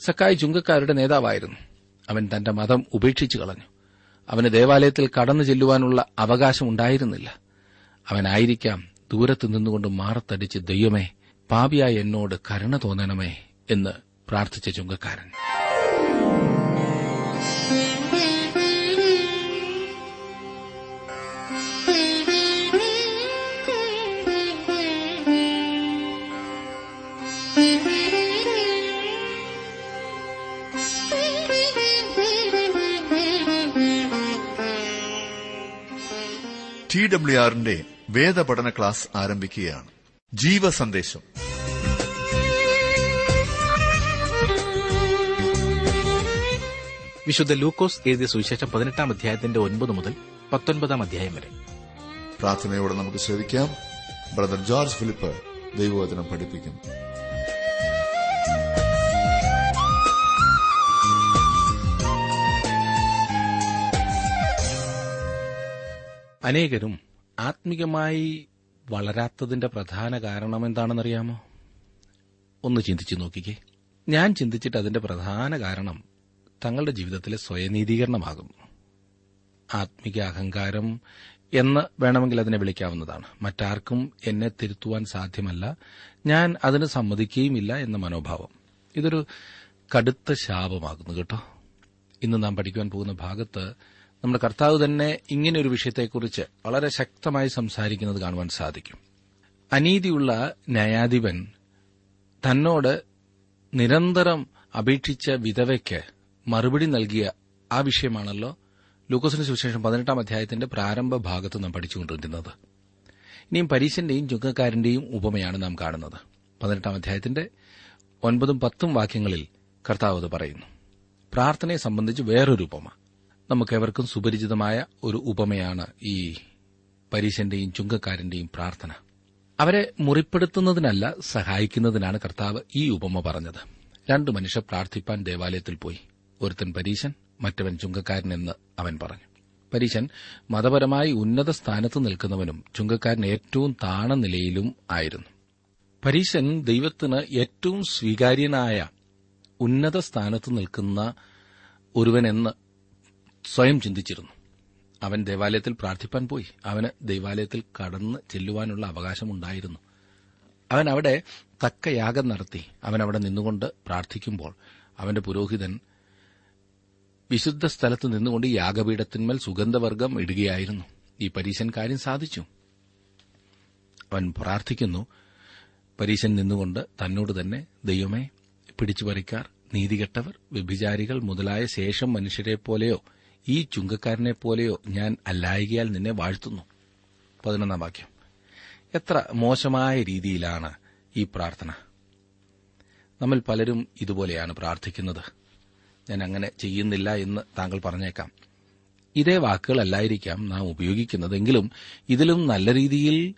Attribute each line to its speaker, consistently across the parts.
Speaker 1: സക്കായി ചുങ്കക്കാരുടെ നേതാവായിരുന്നു. അവൻ തന്റെ മതം ഉപേക്ഷിച്ചു കളഞ്ഞു. അവന് ദേവാലയത്തിൽ കടന്നു ചെല്ലുവാനുള്ള അവകാശം ഉണ്ടായിരുന്നില്ല അവനായിരിക്കാം ദൂരത്ത് നിന്നുകൊണ്ട് മാറത്തടിച്ച് ദൈവമേ പാപിയായ എന്നോട് കരുണ തോന്നണമേ എന്ന് പ്രാർത്ഥിച്ച ചുങ്കക്കാരൻ.
Speaker 2: ടി ഡബ്ല്യു ആറിന്റെ വേദപഠന ക്ലാസ് ആരംഭിക്കുകയാണ്. ജീവ സന്ദേശം
Speaker 3: വിശുദ്ധ ലൂക്കോസ് എഴുതിയ സുവിശേഷം പതിനെട്ടാം അധ്യായത്തിന്റെ ഒൻപത് മുതൽ പത്തൊൻപതാം അധ്യായം വരെ.
Speaker 2: പ്രാർത്ഥനയോടെ നമുക്ക് ശ്രദ്ധിക്കാം ബ്രദർ ജോർജ് ഫിലിപ്പ് ദൈവവചനം പഠിപ്പിക്കും.
Speaker 1: അനേകരും ആത്മീകമായി വളരാത്തതിന്റെ പ്രധാന കാരണം എന്താണെന്നറിയാമോ? ഒന്ന് ചിന്തിച്ചു നോക്കിക്കേ. ഞാൻ ചിന്തിച്ചിട്ട് അതിന്റെ പ്രധാന കാരണം തങ്ങളുടെ ജീവിതത്തിലെ സ്വയനീതീകരണമാകുന്നു ആത്മീക അഹങ്കാരം എന്ന് വേണമെങ്കിൽ അതിനെ വിളിക്കാവുന്നതാണ്. മറ്റാർക്കും എന്നെ തിരുത്തുവാൻ സാധ്യമല്ല. ഞാൻ അതിന് സമ്മതിക്കുകയുമില്ല എന്ന മനോഭാവം. ഇതൊരു കടുത്ത ശാപമാകുന്നു കേട്ടോ. ഇന്ന് നാം പഠിക്കുവാൻ പോകുന്ന ഭാഗത്ത് നമ്മുടെ കർത്താവ് തന്നെ ഇങ്ങനെ ഒരു വിഷയത്തെക്കുറിച്ച് വളരെ ശക്തമായി സംസാരിക്കുന്നത് കാണുവാൻ സാധിക്കും. അനീതിയുള്ള ന്യായാധിപൻ തന്നോട് നിരന്തരം അപേക്ഷിച്ച വിധവയ്ക്ക് മറുപടി നൽകിയ ആ വിഷയമാണല്ലോ ലൂക്കോസിന് സുവിശേഷം പതിനെട്ടാം അധ്യായത്തിന്റെ പ്രാരംഭ ഭാഗത്ത് നാം പഠിച്ചുകൊണ്ടിരുന്നത് ഇനിയും പരീശന്റെയും ചുങ്കക്കാരന്റെയും ഉപമയാണ് നാം കാണുന്നത്. പതിനെട്ടാം അധ്യായത്തിന്റെ ഒൻപതും പത്തും വാക്യങ്ങളിൽ കർത്താവ് പറയുന്നു. പ്രാർത്ഥനയെ സംബന്ധിച്ച് വേറൊരു ഉപമ. നമുക്കേവർക്കും സുപരിചിതമായ ഒരു ഉപമയാണ് ഈ പരീശന്റെയും ചുങ്കക്കാരന്റെയും പ്രാർത്ഥന. അവരെ മുറിപ്പെടുത്തുന്നതിനല്ല സഹായിക്കുന്നതിനാണ് കർത്താവ് ഈ ഉപമ പറഞ്ഞത്. രണ്ടു മനുഷ്യർ പ്രാർത്ഥിപ്പാൻ ദേവാലയത്തിൽ പോയി. ഒരുത്തൻ പരീശൻ മറ്റവൻ ചുങ്കക്കാരൻ എന്ന് അവൻ പറഞ്ഞു. പരീശൻ മതപരമായി ഉന്നത സ്ഥാനത്ത് നിൽക്കുന്നവനും ചുങ്കക്കാരൻ ഏറ്റവും താണ നിലയിലും ആയിരുന്നു. പരീശൻ ദൈവത്തിന് ഏറ്റവും സ്വീകാര്യനായ ഉന്നത സ്ഥാനത്ത് നിൽക്കുന്ന ഒരുവനെന്ന് സ്വയം ചിന്തിച്ചിരുന്നു. അവൻ ദേവാലയത്തിൽ പ്രാർത്ഥിപ്പാൻ പോയി. അവന് ദൈവാലയത്തിൽ കടന്ന് ചെല്ലുവാനുള്ള അവകാശമുണ്ടായിരുന്നു. അവൻ അവിടെ തക്ക യാഗം നടത്തി. അവൻ അവിടെ നിന്നുകൊണ്ട് പ്രാർത്ഥിക്കുമ്പോൾ അവന്റെ പുരോഹിതൻ വിശുദ്ധ സ്ഥലത്ത് നിന്നുകൊണ്ട് യാഗപീഠത്തിന്മേൽ സുഗന്ധവർഗം ഇടുകയായിരുന്നു. ഈ പരീശൻ കാര്യം സാധിച്ചു. അവൻ പ്രാർത്ഥിക്കുന്നു. പരീശൻ നിന്നുകൊണ്ട് തന്നോട് തന്നെ ദൈവമേ പിടിച്ചുപറിക്കാർ നീതികെട്ടവർ വ്യഭിചാരികൾ മുതലായ ശേഷം മനുഷ്യരെ പോലെയോ ഈ ചുങ്കക്കാരനെ പോലെയോ ഞാൻ അല്ലായികയാൽ നിന്നെ വാഴ്ത്തുന്നു. പതിനൊന്നാം വാക്യം. എത്ര മോശമായ രീതിയിലാണ് ഈ പ്രാർത്ഥന. നമ്മൾ പലരും ഇതുപോലെയാണ് പ്രാർത്ഥിക്കുന്നത്. ഞാൻ അങ്ങനെ ചെയ്യുന്നില്ല എന്ന് താങ്കൾ പറഞ്ഞേക്കാം. ഇതേ വാക്കുകളല്ലായിരിക്കാം നാം ഉപയോഗിക്കുന്നതെങ്കിലും ഇതിലും നല്ല രീതിയിൽ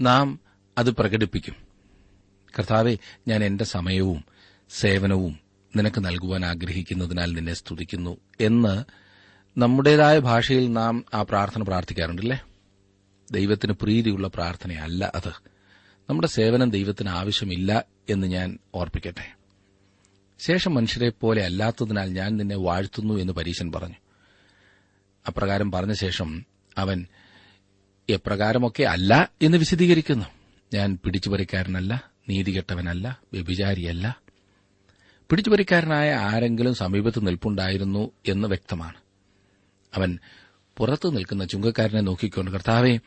Speaker 1: നാം അത് പ്രകടിപ്പിക്കും. കർത്താവെ ഞാൻ എന്റെ സമയവും സേവനവും നിനക്ക് നൽകുവാൻ ആഗ്രഹിക്കുന്നതിനാൽ നിന്നെ സ്തുതിക്കുന്നു എന്ന് നമ്മുടേതായ ഭാഷയിൽ നാം ആ പ്രാർത്ഥന പ്രാർത്ഥിക്കാറുണ്ടല്ലേ? ദൈവത്തിന് പ്രീതിയുള്ള പ്രാർത്ഥനയല്ല അത്. നമ്മുടെ സേവനം ദൈവത്തിന് ആവശ്യമില്ല എന്ന് ഞാൻ ഓർപ്പിക്കട്ടെ. ശേഷം മനുഷ്യരെ പോലെ അല്ലാത്തതിനാൽ ഞാൻ നിന്നെ വാഴ്ത്തുന്നു എന്ന് പരീശൻ പറഞ്ഞു. അപ്രകാരം പറഞ്ഞ ശേഷം അവൻ എപ്രകാരമൊക്കെ അല്ല എന്ന് വിശദീകരിക്കുന്നു. ഞാൻ പിടിച്ചുപറിക്കാരനല്ല നീതികെട്ടവനല്ല വ്യഭിചാരിയല്ല. പിടിച്ചുപറിക്കാരനായ ആരെങ്കിലും സമീപത്ത് നിൽപ്പുണ്ടായിരുന്നു എന്ന് വ്യക്തമാണ്. അവൻ പുറത്തു നിൽക്കുന്ന ചുങ്കക്കാരനെ നോക്കിക്കൊണ്ട് കർത്താവെ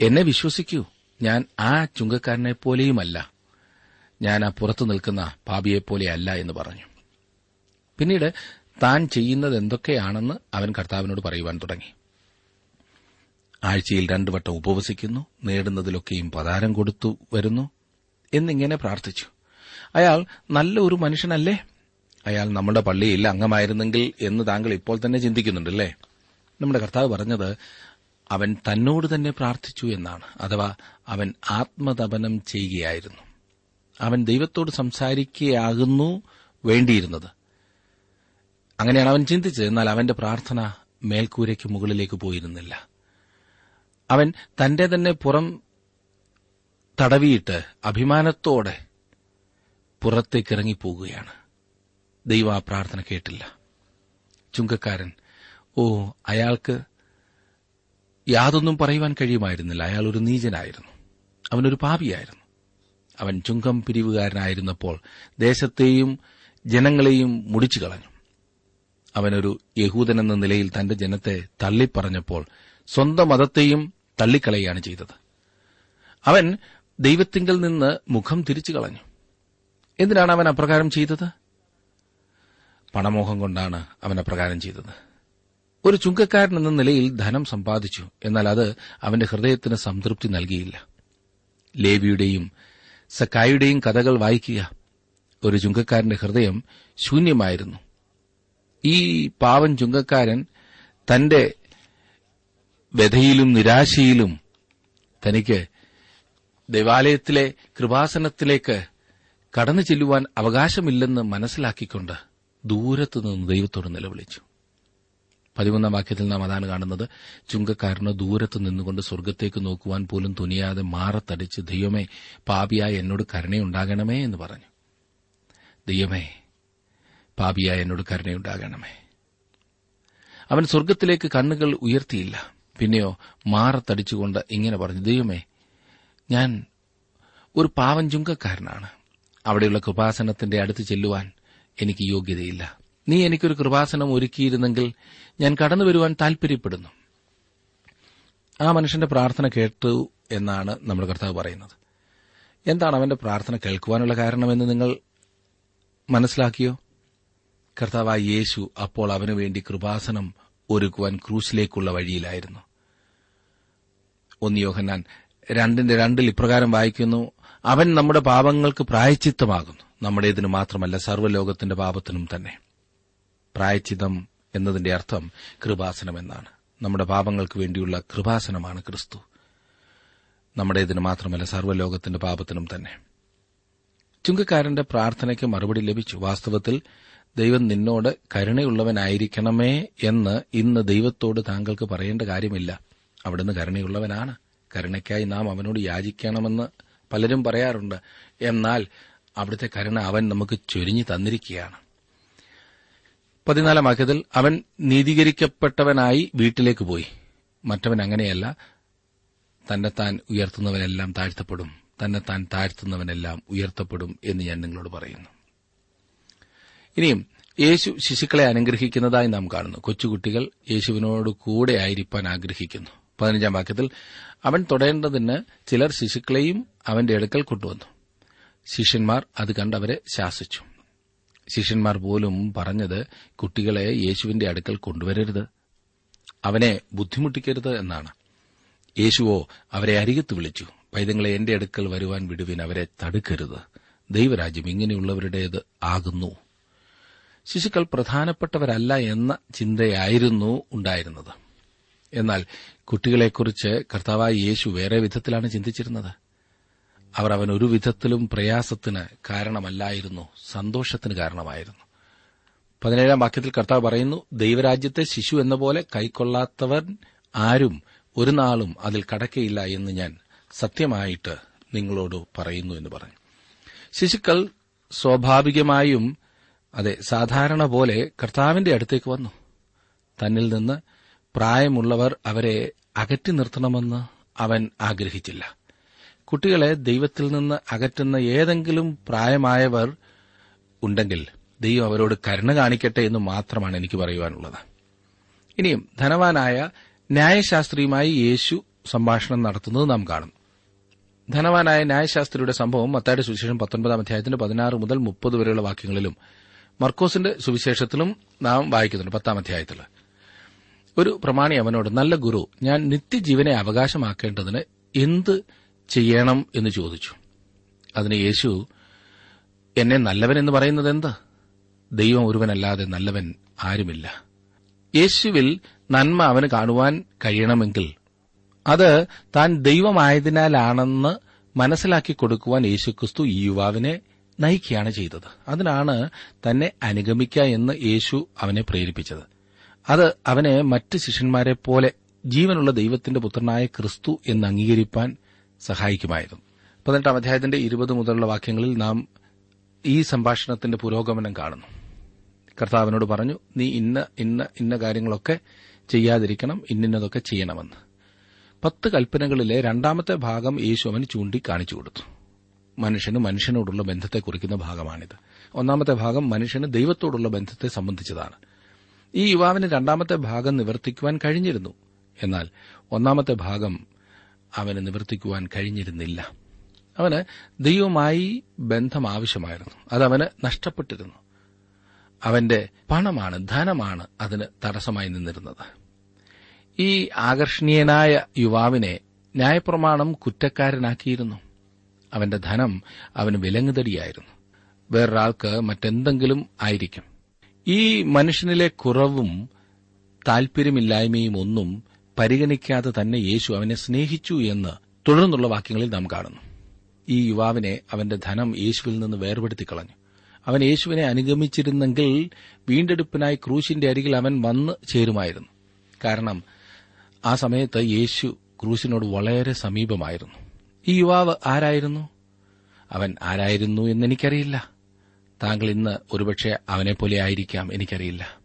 Speaker 1: എന്നെ വിശ്വസിക്കൂ. ഞാൻ ആ ചുങ്കക്കാരനെ പോലെയുമല്ല. ഞാൻ ആ പുറത്തു നിൽക്കുന്ന പാപിയെപ്പോലെയല്ല എന്ന് പറഞ്ഞു. പിന്നീട് താൻ ചെയ്യുന്നത് എന്തൊക്കെയാണെന്ന് അവൻ കർത്താവിനോട് പറയുവാൻ തുടങ്ങി. ആഴ്ചയിൽ രണ്ടു വട്ടം ഉപവസിക്കുന്നു നേടുന്നതിലൊക്കെയും പതാരം കൊടുത്തു വരുന്നു എന്നിങ്ങനെ പ്രാർത്ഥിച്ചു. അയാൾ നല്ല ഒരു മനുഷ്യനല്ലേ? അയാൾ നമ്മുടെ പള്ളിയിൽ അംഗമായിരുന്നെങ്കിൽ എന്ന് താങ്കൾ ഇപ്പോൾ തന്നെ ചിന്തിക്കുന്നുണ്ടല്ലേ? നമ്മുടെ കർത്താവ് പറഞ്ഞത് അവൻ തന്നോട് തന്നെ പ്രാർത്ഥിച്ചു എന്നാണ്. അഥവാ അവൻ ആത്മതപനം ചെയ്യുകയായിരുന്നു. അവൻ ദൈവത്തോട് സംസാരിക്കുകയാകുന്നു വേണ്ടിയിരുന്നത്. അങ്ങനെയാണ് അവൻ ചിന്തിച്ചത്. എന്നാൽ അവന്റെ പ്രാർത്ഥന മേൽക്കൂരയ്ക്ക് മുകളിലേക്ക് പോയിരുന്നില്ല. അവൻ തന്റെ തന്നെ പുറം തടവിയിട്ട് അഭിമാനത്തോടെ പുറത്തേക്കിറങ്ങിപ്പോകുകയാണ് ദൈവ ആ പ്രാർത്ഥന കേട്ടില്ല. ചുങ്കക്കാരൻ ഓ അയാൾക്ക് യാതൊന്നും പറയുവാൻ കഴിയുമായിരുന്നില്ല. അയാൾ ഒരു നീചനായിരുന്നു. അവനൊരു പാപിയായിരുന്നു. അവൻ ചുങ്കം പിരിവുകാരനായിരുന്നപ്പോൾ ദേശത്തെയും ജനങ്ങളെയും മുടിച്ചു കളഞ്ഞു. അവനൊരു യഹൂദനെന്ന നിലയിൽ തന്റെ ജനത്തെ തള്ളിപ്പറഞ്ഞപ്പോൾ സ്വന്തം മതത്തെയും തള്ളിക്കളയുകയാണ് ചെയ്തത്. അവൻ ദൈവത്തിങ്കിൽ നിന്ന് മുഖം തിരിച്ചു കളഞ്ഞു. എന്തിനാണ് അവൻ അപ്രകാരം ചെയ്തത്? പണമോഹം കൊണ്ടാണ് അവൻ അപ്രകാരം ചെയ്തത്. ഒരു ചുങ്കക്കാരൻ എന്ന നിലയിൽ ധനം സമ്പാദിച്ചു. എന്നാൽ അത് അവന്റെ ഹൃദയത്തിന് സംതൃപ്തി നൽകിയില്ല. ലേവിയുടെയും സക്കായുടെയും കഥകൾ വായിക്കുക. ഒരു ചുങ്കക്കാരന്റെ ഹൃദയം ശൂന്യമായിരുന്നു. ഈ പാവൻ ചുങ്കക്കാരൻ തന്റെ വ്യഥയിലും നിരാശയിലും തനിക്ക് ദേവാലയത്തിലെ കൃപാസനത്തിലേക്ക് കടന്നു ചെല്ലുവാൻ അവകാശമില്ലെന്ന് മനസ്സിലാക്കിക്കൊണ്ട് ദൂരത്തുനിന്ന് ദൈവത്തോട് നിലവിളിച്ചു. പതിമൂന്നാം വാക്യത്തിൽ നാം അതാണ് കാണുന്നത്. ചുങ്കക്കാരന് ദൂരത്ത് നിന്നുകൊണ്ട് സ്വർഗത്തേക്ക് നോക്കുവാൻ പോലും തുനിയാതെ മാറത്തടിച്ച് ദൈവമേ പാപിയായ എന്നോട് കരുണയുണ്ടാകണമേ എന്ന് പറഞ്ഞു. ദൈവമേ പാപിയായ എന്നോട് കരുണയുണ്ടാകണമേ അവൻ സ്വർഗത്തിലേക്ക് കണ്ണുകൾ ഉയർത്തിയില്ല. പിന്നെയോ മാറത്തടിച്ചുകൊണ്ട് ഇങ്ങനെ പറഞ്ഞു ദൈവമേ ഞാൻ ഒരു പാവൻ ചുങ്കക്കാരനാണ്. അവിടെയുള്ള കൃപാസനത്തിന്റെ അടുത്ത് ചെല്ലുവാൻ എനിക്ക് യോഗ്യതയില്ല. നീ എനിക്കൊരു കൃപാസനം ഒരുക്കിയിരുന്നെങ്കിൽ ഞാൻ കടന്നു വരുവാൻ താൽപര്യപ്പെടുന്നു. ആ മനുഷ്യന്റെ പ്രാർത്ഥന കേട്ടു എന്നാണ് നമ്മുടെ കർത്താവ് പറയുന്നത്. എന്താണ് അവന്റെ പ്രാർത്ഥന കേൾക്കുവാനുള്ള കാരണമെന്ന് നിങ്ങൾ മനസ്സിലാക്കിയോ? കർത്താവായ യേശു അപ്പോൾ അവനു വേണ്ടി കൃപാസനം ഒരുക്കുവാൻ ക്രൂസിലേക്കുള്ള വഴിയിലായിരുന്നു. ഒന്ന് യോഹന്നാൻ രണ്ടിന്റെ രണ്ടിൽ ഇപ്രകാരം വായിക്കുന്നു അവൻ നമ്മുടെ പാപങ്ങൾക്ക് പ്രായച്ചിത്തമാകുന്നു. നമ്മുടേതിന് മാത്രമല്ല സർവലോകത്തിന്റെ പാപത്തിനും തന്നെ. പ്രായച്ചിതം എന്നതിന്റെ അർത്ഥം കൃപാസനം എന്നാണ് നമ്മുടെ പാപങ്ങൾക്ക് വേണ്ടിയുള്ള കൃപാസനമാണ് ക്രിസ്തു. നമ്മുടേതിന് മാത്രമല്ല സർവലോകത്തിന്റെ പാപത്തിനും തന്നെ. ചുങ്കക്കാരന്റെ പ്രാർത്ഥനയ്ക്ക് മറുപടി ലഭിച്ചു. വാസ്തവത്തിൽ ദൈവം നിന്നോട് കരുണയുള്ളവനായിരിക്കണമേ എന്ന് ഇന്ന് ദൈവത്തോട് താങ്കൾക്ക് പറയേണ്ട കാര്യമില്ല. അവിടുന്ന് കരുണയുള്ളവനാണ്. കരുണയ്ക്കായി നാം അവനോട് യാചിക്കണമെന്ന് പലരും പറയാറുണ്ട്. എന്നാൽ അവിടുത്തെ കരുണ അവൻ നമുക്ക് ചൊരിഞ്ഞു തന്നിരിക്കുകയാണ്. പതിനാലാം വാക്യത്തിൽ അവൻ നീതീകരിക്കപ്പെട്ടവനായി വീട്ടിലേക്ക് പോയി. മറ്റവൻ അങ്ങനെയല്ല. തന്നെത്താൻ ഉയർത്തുന്നവനെല്ലാം താഴ്ത്തപ്പെടും. തന്നെത്താൻ താഴ്ത്തുന്നവനെല്ലാം ഉയർത്തപ്പെടും എന്ന് ഞാൻ നിങ്ങളോട് പറയുന്നു. ഇനിയും യേശു ശിശുക്കളെ അനുഗ്രഹിക്കുന്നതായി നാം കാണുന്നു. കൊച്ചുകുട്ടികൾ യേശുവിനോട് കൂടെ ആയിരിക്കാൻ ആഗ്രഹിക്കുന്നു. പതിനഞ്ചാം വാക്യത്തിൽ അവൻ തൊടേണ്ടതിന് ചിലർ ശിശുക്കളെയും അവന്റെ അടുക്കൽ കൊണ്ടുവന്നു. ശിഷ്യന്മാർ അത് കണ്ടവരെ ശാസിച്ചു. ശിഷ്യന്മാർ പോലും പറഞ്ഞത് കുട്ടികളെ യേശുവിന്റെ അടുക്കൽ കൊണ്ടുവരരുത്. അവനെ ബുദ്ധിമുട്ടിക്കരുത് എന്നാണ്. യേശുവോ അവരെ അരികത്ത് വിളിച്ചു. പൈതങ്ങളെ എന്റെ അടുക്കൽ വരുവാൻ വിടുവിൻ അവരെ തടുക്കരുത്. ദൈവരാജ്യം ഇങ്ങനെയുള്ളവരുടേത് ആകുന്നു. ശിശുക്കൾ പ്രധാനപ്പെട്ടവരല്ല എന്ന ചിന്തയായിരുന്നു ഉണ്ടായിരുന്നത്. എന്നാൽ കുട്ടികളെക്കുറിച്ച് കർത്താവായ യേശു വേറെ വിധത്തിലാണ് ചിന്തിച്ചിരുന്നത്. അവർ അവൻ ഒരു വിധത്തിലും പ്രയാസത്തിന് കാരണമല്ലായിരുന്നു സന്തോഷത്തിന് കാരണമായിരുന്നു. പതിനേഴാം വാക്യത്തിൽ കർത്താവ് പറയുന്നു ദൈവരാജ്യത്തെ ശിശു എന്ന പോലെ കൈക്കൊള്ളാത്തവൻ ആരും ഒരു നാളും അതിൽ കടക്കയില്ല എന്ന് ഞാൻ സത്യമായിട്ട് നിങ്ങളോട് പറയുന്നു എന്ന് പറഞ്ഞു. ശിശുക്കൾ സ്വാഭാവികമായും അതെ സാധാരണ പോലെ കർത്താവിന്റെ അടുത്തേക്ക് വന്നു. തന്നിൽ നിന്ന് പ്രായമുള്ളവർ അവരെ അകറ്റി നിർത്തണമെന്ന് അവൻ ആഗ്രഹിച്ചില്ല. കുട്ടികളെ ദൈവത്തിൽ നിന്ന് അകറ്റുന്ന ഏതെങ്കിലും പ്രായമായവർ ഉണ്ടെങ്കിൽ ദൈവം അവരോട് കരുണ കാണിക്കട്ടെ എന്ന് മാത്രമാണ് എനിക്ക് പറയുവാനുള്ളത്. ഇനിയും ധനവാനായ ന്യായശാസ്ത്രിയുമായി യേശു സംഭാഷണം നടത്തുന്നത് നാം കാണും ധനവാനായ ന്യായശാസ്ത്രിയുടെ സംഭവം മത്തായുടെ സുവിശേഷം പത്തൊൻപതാം അധ്യായത്തിന്റെ പതിനാറ് മുതൽ മുപ്പത് വരെയുള്ള വാക്യങ്ങളിലും മർക്കോസിന്റെ സുവിശേഷത്തിലും നാം വായിക്കുന്നുണ്ട് പത്താം അധ്യായത്തിൽ. ഒരു പ്രമാണി അവനോട് നല്ല ഗുരു ഞാൻ നിത്യജീവനെ അവകാശമാക്കേണ്ടതിന് എന്ത് ചെയ്യണം എന്ന് ചോദിച്ചു. അതിന് യേശു എന്നെ നല്ലവൻ എന്ന് പറയുന്നത് എന്ത് ദൈവം ഒരുവനല്ലാതെ നല്ലവൻ ആരുമില്ല. യേശുവിൽ നന്മ അവന് കാണുവാൻ കഴിയണമെങ്കിൽ അത് താൻ ദൈവമായതിനാലാണെന്ന് മനസ്സിലാക്കി കൊടുക്കുവാൻ യേശുക്രിസ്തു ഈ യുവാവിനെ നയിക്കുകയാണ് ചെയ്തത്. അതിനാണ് തന്നെ അനുഗമിക്ക എന്ന് യേശു അവനെ പ്രേരിപ്പിച്ചത്. അത് അവനെ മറ്റ് ശിഷ്യന്മാരെ പോലെ ജീവനുള്ള ദൈവത്തിന്റെ പുത്രനായ ക്രിസ്തു എന്ന് അംഗീകരിപ്പാൻ സഹായിക്കുമായിരുന്നു. പതിനെട്ടാം അധ്യായത്തിന്റെ ഇരുപത് മുതലുള്ള വാക്യങ്ങളിൽ നാം ഈ സംഭാഷണത്തിന്റെ പുരോഗമനം കാണുന്നു. കർത്താവിനോട് പറഞ്ഞു നീ ഇന്ന ഇന്ന ഇന്ന കാര്യങ്ങളൊക്കെ ചെയ്യാതിരിക്കണം ഇന്നിന്നതൊക്കെ ചെയ്യണമെന്ന്. പത്ത് കൽപ്പനകളിലെ രണ്ടാമത്തെ ഭാഗം യേശു അവന് ചൂണ്ടി കാണിച്ചു കൊടുത്തു. മനുഷ്യന് മനുഷ്യനോടുള്ള ബന്ധത്തെ കുറിക്കുന്ന ഭാഗമാണിത്. ഒന്നാമത്തെ ഭാഗം മനുഷ്യന് ദൈവത്തോടുള്ള ബന്ധത്തെ സംബന്ധിച്ചതാണ്. ഈ യുവാവിന് രണ്ടാമത്തെ ഭാഗം നിവർത്തിക്കുവാൻ കഴിഞ്ഞിരുന്നു. എന്നാൽ ഒന്നാമത്തെ ഭാഗം അവന് നിവർത്തിക്കുവാൻ കഴിഞ്ഞിരുന്നില്ല. അവന് ദൈവമായി ബന്ധം ആവശ്യമായിരുന്നു. അതവന് നഷ്ടപ്പെട്ടിരുന്നു. അവന്റെ പണമാണ് ധനമാണ് അതിന് തടസ്സമായി നിന്നിരുന്നത്. ഈ ആകർഷണീയനായ യുവാവിനെ ന്യായപ്രമാണം കുറ്റക്കാരനാക്കിയിരുന്നു. അവന്റെ ധനം അവന് വിലങ്ങുതടിയായിരുന്നു. വേറൊരാൾക്ക് മറ്റെന്തെങ്കിലും ആയിരിക്കും. ഈ മനുഷ്യനിലെ കുറവും താൽപര്യമില്ലായ്മയും ഒന്നും പരിഗണിക്കാതെ തന്നെ യേശു അവനെ സ്നേഹിച്ചു എന്ന് തുടർന്നുള്ള വാക്യങ്ങളിൽ നാം കാണുന്നു. ഈ യുവാവിനെ അവന്റെ ധനം യേശുവിൽ നിന്ന് വേർപെടുത്തി കളഞ്ഞു. അവൻ യേശുവിനെ അനുഗമിച്ചിരുന്നെങ്കിൽ വീണ്ടെടുപ്പിനായി ക്രൂശിന്റെ അരികിൽ അവൻ വന്ന് ചേരുമായിരുന്നു. കാരണം ആ സമയത്ത് യേശു ക്രൂശിനോട് വളരെ സമീപമായിരുന്നു. ഈ യുവാവ് ആരായിരുന്നു? അവൻ ആരായിരുന്നു എന്നെനിക്കറിയില്ല താങ്കൾ ഇന്ന് ഒരുപക്ഷെ അവനെപ്പോലെ ആയിരിക്കാം എനിക്കറിയില്ല.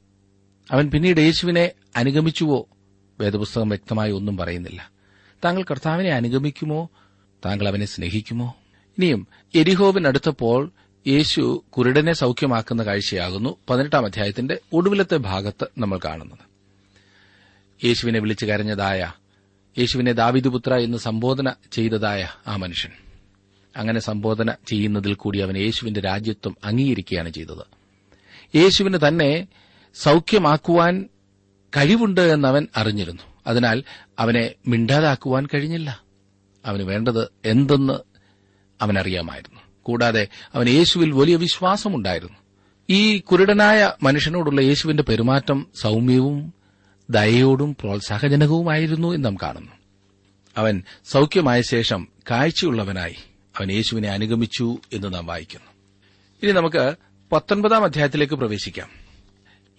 Speaker 1: അവൻ പിന്നീട് യേശുവിനെ അനുഗമിച്ചുവോ? വേദപുസ്തകം വ്യക്തമായി ഒന്നും പറയുന്നില്ല. താങ്കൾ കർത്താവിനെ അനുഗമിക്കുമോ? താങ്കൾ അവനെ സ്നേഹിക്കുമോ? ഇനിയും എരിഹോവിനടുത്തപ്പോൾ യേശു കുരുടനെ സൌഖ്യമാക്കുന്ന കാഴ്ചയാകുന്നു. പതിനെട്ടാം അധ്യായത്തിന്റെ ഒടുവിലത്തെ ഭാഗത്ത് നമ്മൾ കാണുന്നത്. യേശുവിനെ വിളിച്ചു കരഞ്ഞതായ യേശുവിനെ ദാവിദുപുത്ര എന്ന് സംബോധന ചെയ്തതായ ആ മനുഷ്യൻ. അങ്ങനെ സംബോധന ചെയ്യുന്നതിൽ കൂടി അവൻ യേശുവിന്റെ രാജ്യത്വം അംഗീകരിക്കുകയാണ് ചെയ്തത്. യേശുവിന് തന്നെ സൌഖ്യമാക്കുവാൻ കഴിവുണ്ട് എന്നവൻ അറിഞ്ഞിരുന്നു. അതിനാൽ അവനെ മിണ്ടാതാക്കുവാൻ കഴിഞ്ഞില്ല. അവന് വേണ്ടത് എന്തെന്ന് അവനറിയാമായിരുന്നു. കൂടാതെ അവൻ യേശുവിൽ വലിയ വിശ്വാസമുണ്ടായിരുന്നു. ഈ കുരുടനായ മനുഷ്യനോടുള്ള യേശുവിന്റെ പെരുമാറ്റം സൌമ്യവും ദയയോടും പ്രോത്സാഹജനകവുമായിരുന്നു എന്ന് നാം കാണുന്നു. അവൻ സൌഖ്യമായ ശേഷം കാഴ്ചയുള്ളവനായി അവൻ യേശുവിനെ അനുഗമിച്ചു എന്ന് നാം വായിക്കുന്നു. ഇനി നമുക്ക് പത്തൊൻപതാം അധ്യായത്തിലേക്ക് പ്രവേശിക്കാം.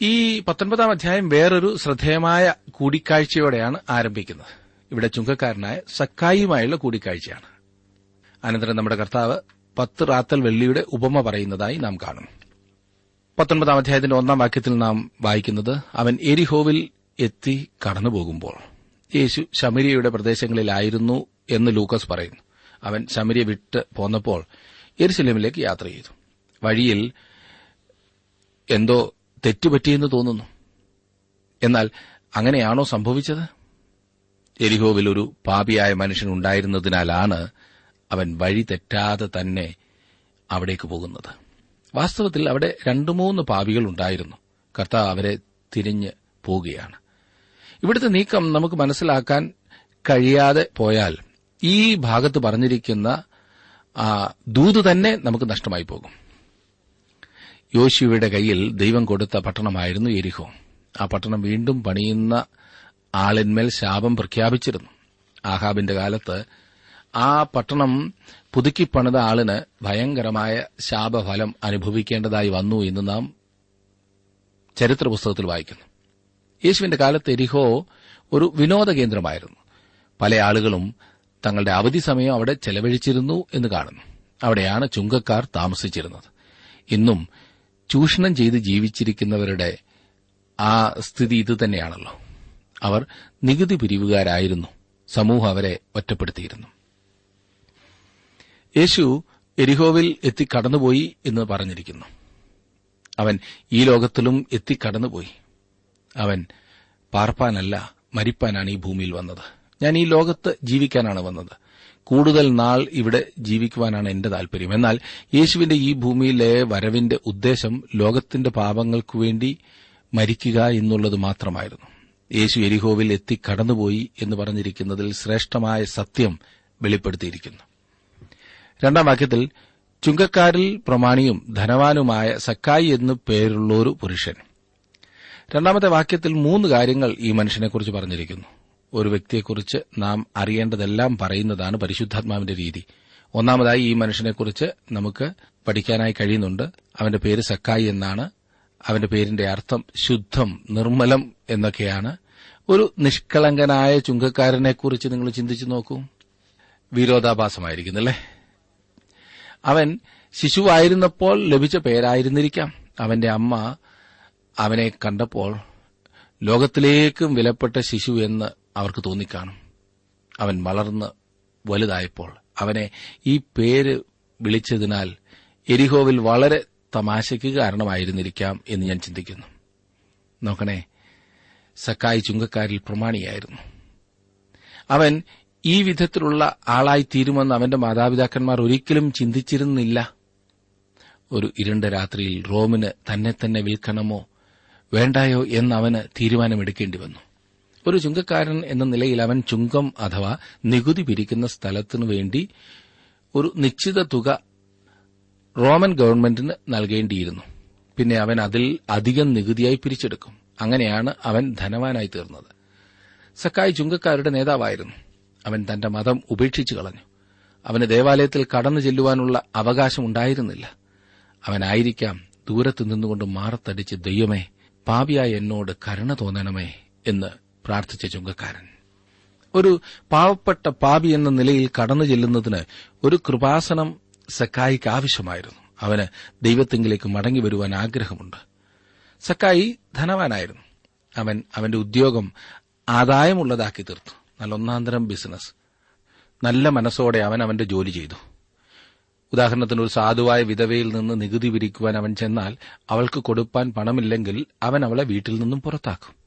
Speaker 1: ഈ പത്തൊൻപതാം അധ്യായം വേറൊരു ശ്രദ്ധേയമായ കൂടിക്കാഴ്ചയോടെയാണ് ആരംഭിക്കുന്നത്. ഇവിടെ ചുങ്കക്കാരനായ സക്കായിയുമായുള്ള കൂടിക്കാഴ്ചയാണ്. അനന്തരം നമ്മുടെ കർത്താവ് പത്ത് റാത്തൽ വെള്ളിയുടെ ഉപമ പറയുന്നതായി നാം കാണും. പത്തൊൻപതാം അധ്യായത്തിന്റെ ഒന്നാം വാക്യത്തിൽ നാം വായിക്കുന്നത് അവൻ എരിഹോവിൽ എത്തി കടന്നുപോകുമ്പോൾ. യേശു ശമരിയയുടെ പ്രദേശങ്ങളിലായിരുന്നു എന്ന് ലൂക്കസ് പറയുന്നു. അവൻ ശമരിയ വിട്ട് പോന്നപ്പോൾ എരുസലേമിലേക്ക് യാത്ര ചെയ്തു. വഴിയിൽ എന്തോ തെറ്റുപറ്റിയെന്ന് തോന്നുന്നു. എന്നാൽ അങ്ങനെയാണോ സംഭവിച്ചത്? എരിഹോവിൽ ഒരു പാപിയായ മനുഷ്യൻ ഉണ്ടായിരുന്നതിനാലാണ് അവൻ വഴി തെറ്റാതെ തന്നെ അവിടേക്ക് പോകുന്നത്. വാസ്തവത്തിൽ അവിടെ രണ്ടു മൂന്ന് പാപികൾ ഉണ്ടായിരുന്നു. കർത്താവ് അവരെ തിരിഞ്ഞ് പോവുകയാണ്. ഇവിടുത്തെ നീക്കം നമുക്ക് മനസ്സിലാക്കാൻ കഴിയാതെ പോയാൽ ഈ ഭാഗത്ത് പറഞ്ഞിരിക്കുന്ന ദൂത് തന്നെ നമുക്ക് നഷ്ടമായി പോകും. യോശുവയുടെ കയ്യിൽ ദൈവം കൊടുത്ത പട്ടണമായിരുന്നു എരിഹോ. ആ പട്ടണം വീണ്ടും പണിയുന്ന ആളിന്മേൽ ശാപം പ്രഖ്യാപിച്ചിരുന്നു. ആഹാബിന്റെ കാലത്ത് ആ പട്ടണം പുതുക്കിപ്പണിത ആളിന് ഭയങ്കരമായ ശാപഫലം അനുഭവിക്കേണ്ടതായി വന്നു എന്ന് നാം ചരിത്ര പുസ്തകത്തിൽ വായിക്കുന്നു. യേശുവിന്റെ കാലത്ത് എരിഹോ ഒരു വിനോദ കേന്ദ്രമായിരുന്നു. പല ആളുകളും തങ്ങളുടെ അവധി സമയം അവിടെ ചെലവഴിച്ചിരുന്നു എന്ന് കാണുന്നു. അവിടെയാണ് ചുങ്കക്കാർ താമസിച്ചിരുന്നത്. ഇന്നും ചൂഷണം ചെയ്ത് ജീവിച്ചിരിക്കുന്നവരുടെ ആ സ്ഥിതി ഇതുതന്നെയാണല്ലോ അവർ നികുതി പിരിവുകാരായിരുന്നു. സമൂഹം അവരെ ഒറ്റപ്പെടുത്തിയിരുന്നു. യേശു എരിഹോവിൽ എത്തി കടന്നുപോയി എന്ന് പറഞ്ഞിരിക്കുന്നു. അവൻ ഈ ലോകത്തിലും എത്തിക്കടന്നുപോയി. അവൻ പാർപ്പാനല്ല മരിപ്പാനാണ് ഈ ഭൂമിയിൽ വന്നത്. ഞാൻ ഈ ലോകത്ത് ജീവിക്കാനാണ് വന്നത്. കൂടുതൽ നാൾ ഇവിടെ ജീവിക്കുവാനാണ് എന്റെ താൽപര്യം എന്നാൽ യേശുവിന്റെ ഈ ഭൂമിയിലെ വരവിന്റെ ഉദ്ദേശം ലോകത്തിന്റെ പാപങ്ങൾക്കു വേണ്ടി മരിക്കുക എന്നുള്ളത് മാത്രമായിരുന്നു. യേശു എരിഹോവിൽ എത്തി കടന്നുപോയി എന്ന് പറഞ്ഞിരിക്കുന്നതിൽ ശ്രേഷ്ഠമായ സത്യം വെളിപ്പെടുത്തിയിരിക്കുന്നു. രണ്ടാം വാക്യത്തിൽ ചുങ്കക്കാരിൽ പ്രമാണിയും ധനവാനുമായ സക്കായി എന്നു പേരുള്ള ഒരു പുരുഷൻ. രണ്ടാമത്തെ വാക്യത്തിൽ മൂന്ന് കാര്യങ്ങൾ ഈ മനുഷ്യനെക്കുറിച്ച് പറഞ്ഞിരിക്കുന്നു. ഒരു വ്യക്തിയെക്കുറിച്ച് നാം അറിയേണ്ടതെല്ലാം പറയുന്നതാണ് പരിശുദ്ധാത്മാവിന്റെ രീതി. ഒന്നാമതായി ഈ മനുഷ്യനെക്കുറിച്ച് നമുക്ക് പഠിക്കാനായി കഴിയുന്നുണ്ട്. അവന്റെ പേര് സക്കായി എന്നാണ്. അവന്റെ പേരിന്റെ അർത്ഥം ശുദ്ധം നിർമ്മലം എന്നൊക്കെയാണ്. ഒരു നിഷ്കളങ്കനായ ചുങ്കക്കാരനെക്കുറിച്ച് നിങ്ങൾ ചിന്തിച്ചു നോക്കൂ. വിരോധാഭാസമായിരിക്കുന്നല്ലേ? അവൻ ശിശുവായിരുന്നപ്പോൾ ലഭിച്ച പേരായിരുന്നിരിക്കാം. അവന്റെ അമ്മ അവനെ കണ്ടപ്പോൾ ലോകത്തിലേക്കും വിലപ്പെട്ട ശിശു എന്ന് അവർക്ക് തോന്നിക്കാണും. അവൻ വളർന്ന് വലുതായപ്പോൾ അവനെ ഈ പേര് വിളിച്ചതിനാൽ എരിഹോവിൽ വളരെ തമാശയ്ക്ക് കാരണമായിരുന്നിരിക്കാം എന്ന് ഞാൻ ചിന്തിക്കുന്നു. നോക്കണേ സക്കായി ചുങ്കക്കാരിൽ പ്രമാണിയായിരുന്നു. അവൻ ഈ വിധത്തിലുള്ള ആളായി തീരുമെന്ന് അവന്റെ മാതാപിതാക്കന്മാർ ഒരിക്കലും ചിന്തിച്ചിരുന്നില്ല. ഒരു ഇരുണ്ട രാത്രിയിൽ റോമിന് തന്നെ തന്നെ വിൽക്കണമോ വേണ്ടായോ എന്ന് തീരുമാനമെടുക്കേണ്ടി വന്നു. ഒരു ചുങ്കക്കാരൻ എന്ന നിലയിൽ അവൻ ചുങ്കം അഥവാ നികുതി പിരിക്കുന്ന സ്ഥലത്തിനു വേണ്ടി ഒരു നിശ്ചിത തുക റോമൻ ഗവൺമെന്റിന് നൽകേണ്ടിയിരുന്നു. പിന്നെ അവൻ അതിൽ അധികം നികുതിയായി പിരിച്ചെടുക്കും. അങ്ങനെയാണ് അവൻ ധനവാനായി തീർന്നത്. സക്കായി ചുങ്കക്കാരുടെ നേതാവായിരുന്നു. അവൻ തന്റെ മതം ഉപേക്ഷിച്ചു കളഞ്ഞു. അവന് ദേവാലയത്തിൽ കടന്നു ചെല്ലുവാനുള്ള അവകാശമുണ്ടായിരുന്നില്ല അവനായിരിക്കാം ദൂരത്ത് നിന്നുകൊണ്ട് മാറത്തടിച്ച് ദൈവമേ പാപിയായ എന്നോട് കരുണ തോന്നണമേ എന്ന് പ്രാർത്ഥിച്ച ചുങ്കക്കാരൻ. ഒരു പാവപ്പെട്ട പാപി എന്ന നിലയിൽ കടന്നു ചെല്ലുന്നതിന് ഒരു കൃപാസനം സക്കായിക്ക് ആവശ്യമായിരുന്നു. അവന് ദൈവത്തെങ്കിലേക്ക് മടങ്ങി വരുവാൻ ആഗ്രഹമുണ്ട്. സക്കായി ധനവാനായിരുന്നു. അവൻ അവന്റെ ഉദ്യോഗം ആദായമുള്ളതാക്കി തീർത്തു. നല്ല ഒന്നാന്തരം ബിസിനസ്. നല്ല മനസ്സോടെ അവൻ അവന്റെ ജോലി ചെയ്തു. ഉദാഹരണത്തിന് ഒരു സാധുവായ വിധവയിൽ നിന്ന് നികുതി പിരിക്കുവാൻ അവൻ ചെന്നാൽ അവൾക്ക് കൊടുപ്പാൻ പണമില്ലെങ്കിൽ അവൻ അവളെ വീട്ടിൽ നിന്നും പുറത്താക്കും.